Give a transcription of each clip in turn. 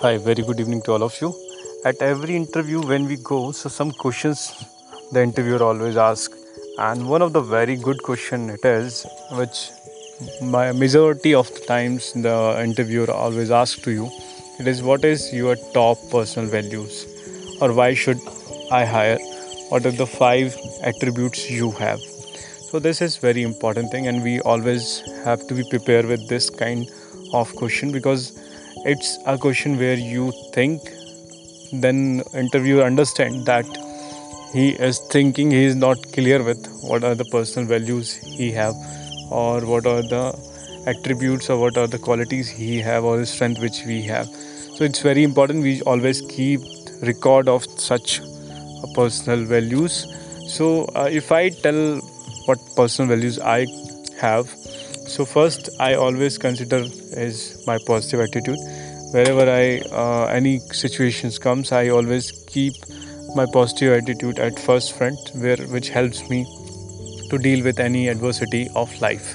Hi, very good evening to all of you. At every interview, when we go, so some questions the interviewer always asks, and one of the very good question it is, which my majority of the times the interviewer always asks to you, it is what is your top personal values, or why should I hire? What are the five attributes you have? So this is very important thing, and we always have to be prepared with this kind of question because it's a question where you think then interviewer understand that he is thinking he is not clear with what are the personal values he have or what are the attributes or what are the qualities he have or the strength which we have. So it's very important we always keep record of such personal values. So uh, if i tell what personal values i have so first i always consider is my positive attitude. Wherever i uh, any situations comes i always keep my positive attitude at first front where which helps me to deal with any adversity of life.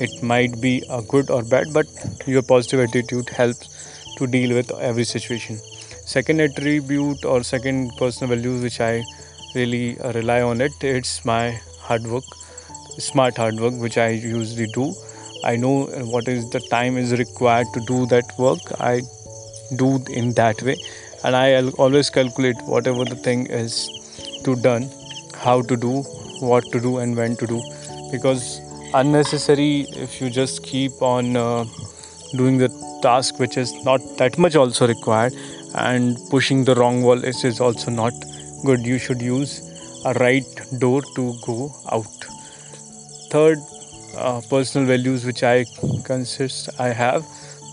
It might be a good or bad but your positive attitude helps to deal with every situation. Second attribute or second personal values which i really uh, rely on it it's my hard work smart hard work which i usually do I know what is the time is required to do that work. I do in that way, and I always calculate whatever the thing is to done, how to do, what to do, and when to do. Because unnecessary, if you just keep on uh, doing the task which is not that much also required, and pushing the wrong wall is, is also not good. You should use a right door to go out. Third uh, personal values which I consist I have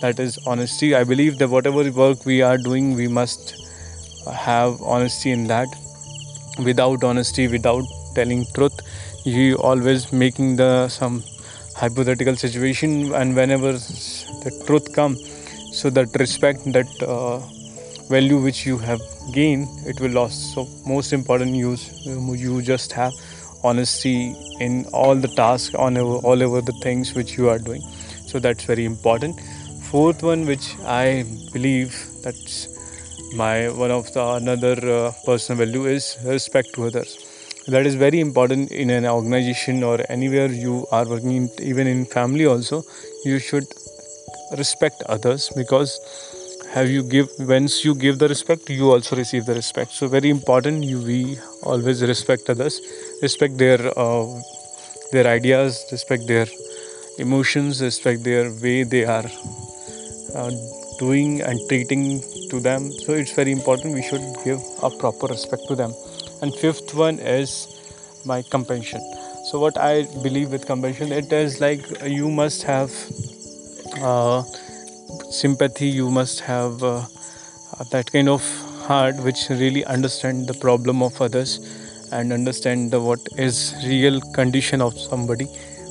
that is honesty. I believe that whatever work we are doing, we must have honesty in that. Without honesty, without telling truth, you always making the some hypothetical situation, and whenever the truth come, so that respect, that uh, value which you have gained, it will lost. So most important, use you just have honesty in all the tasks on all over the things which you are doing. So that's very important. Fourth one which i believe that's my one of the another uh, personal value is respect to others. That is very important in an organization or anywhere you are working in, even in family also you should respect others because have you give once you give the respect you also receive the respect. So very important you we always respect others respect their uh, their ideas respect their emotions respect their way they are uh, doing and treating to them. So it's very important we should give a proper respect to them. And fifth one is my compassion. So what i believe with compassion it is like you must have uh, sympathy you must have uh, that kind of heart which really understand the problem of others and understand the what is real condition of somebody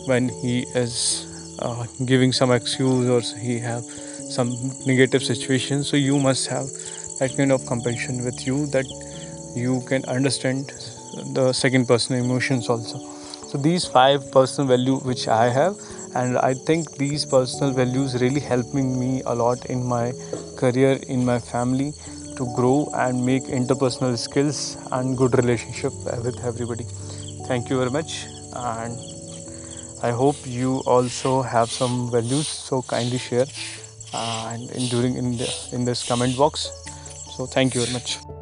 when he is uh, giving some excuse or he have some negative situation. So you must have that kind of compassion with you that you can understand the second person emotions also. So these five personal value which i have and i think these personal values really helping me a lot in my career in my family to grow and make interpersonal skills and good relationship with everybody. Thank you very much. And i hope you also have some values so kindly share and in during in the in this comment box. So thank you very much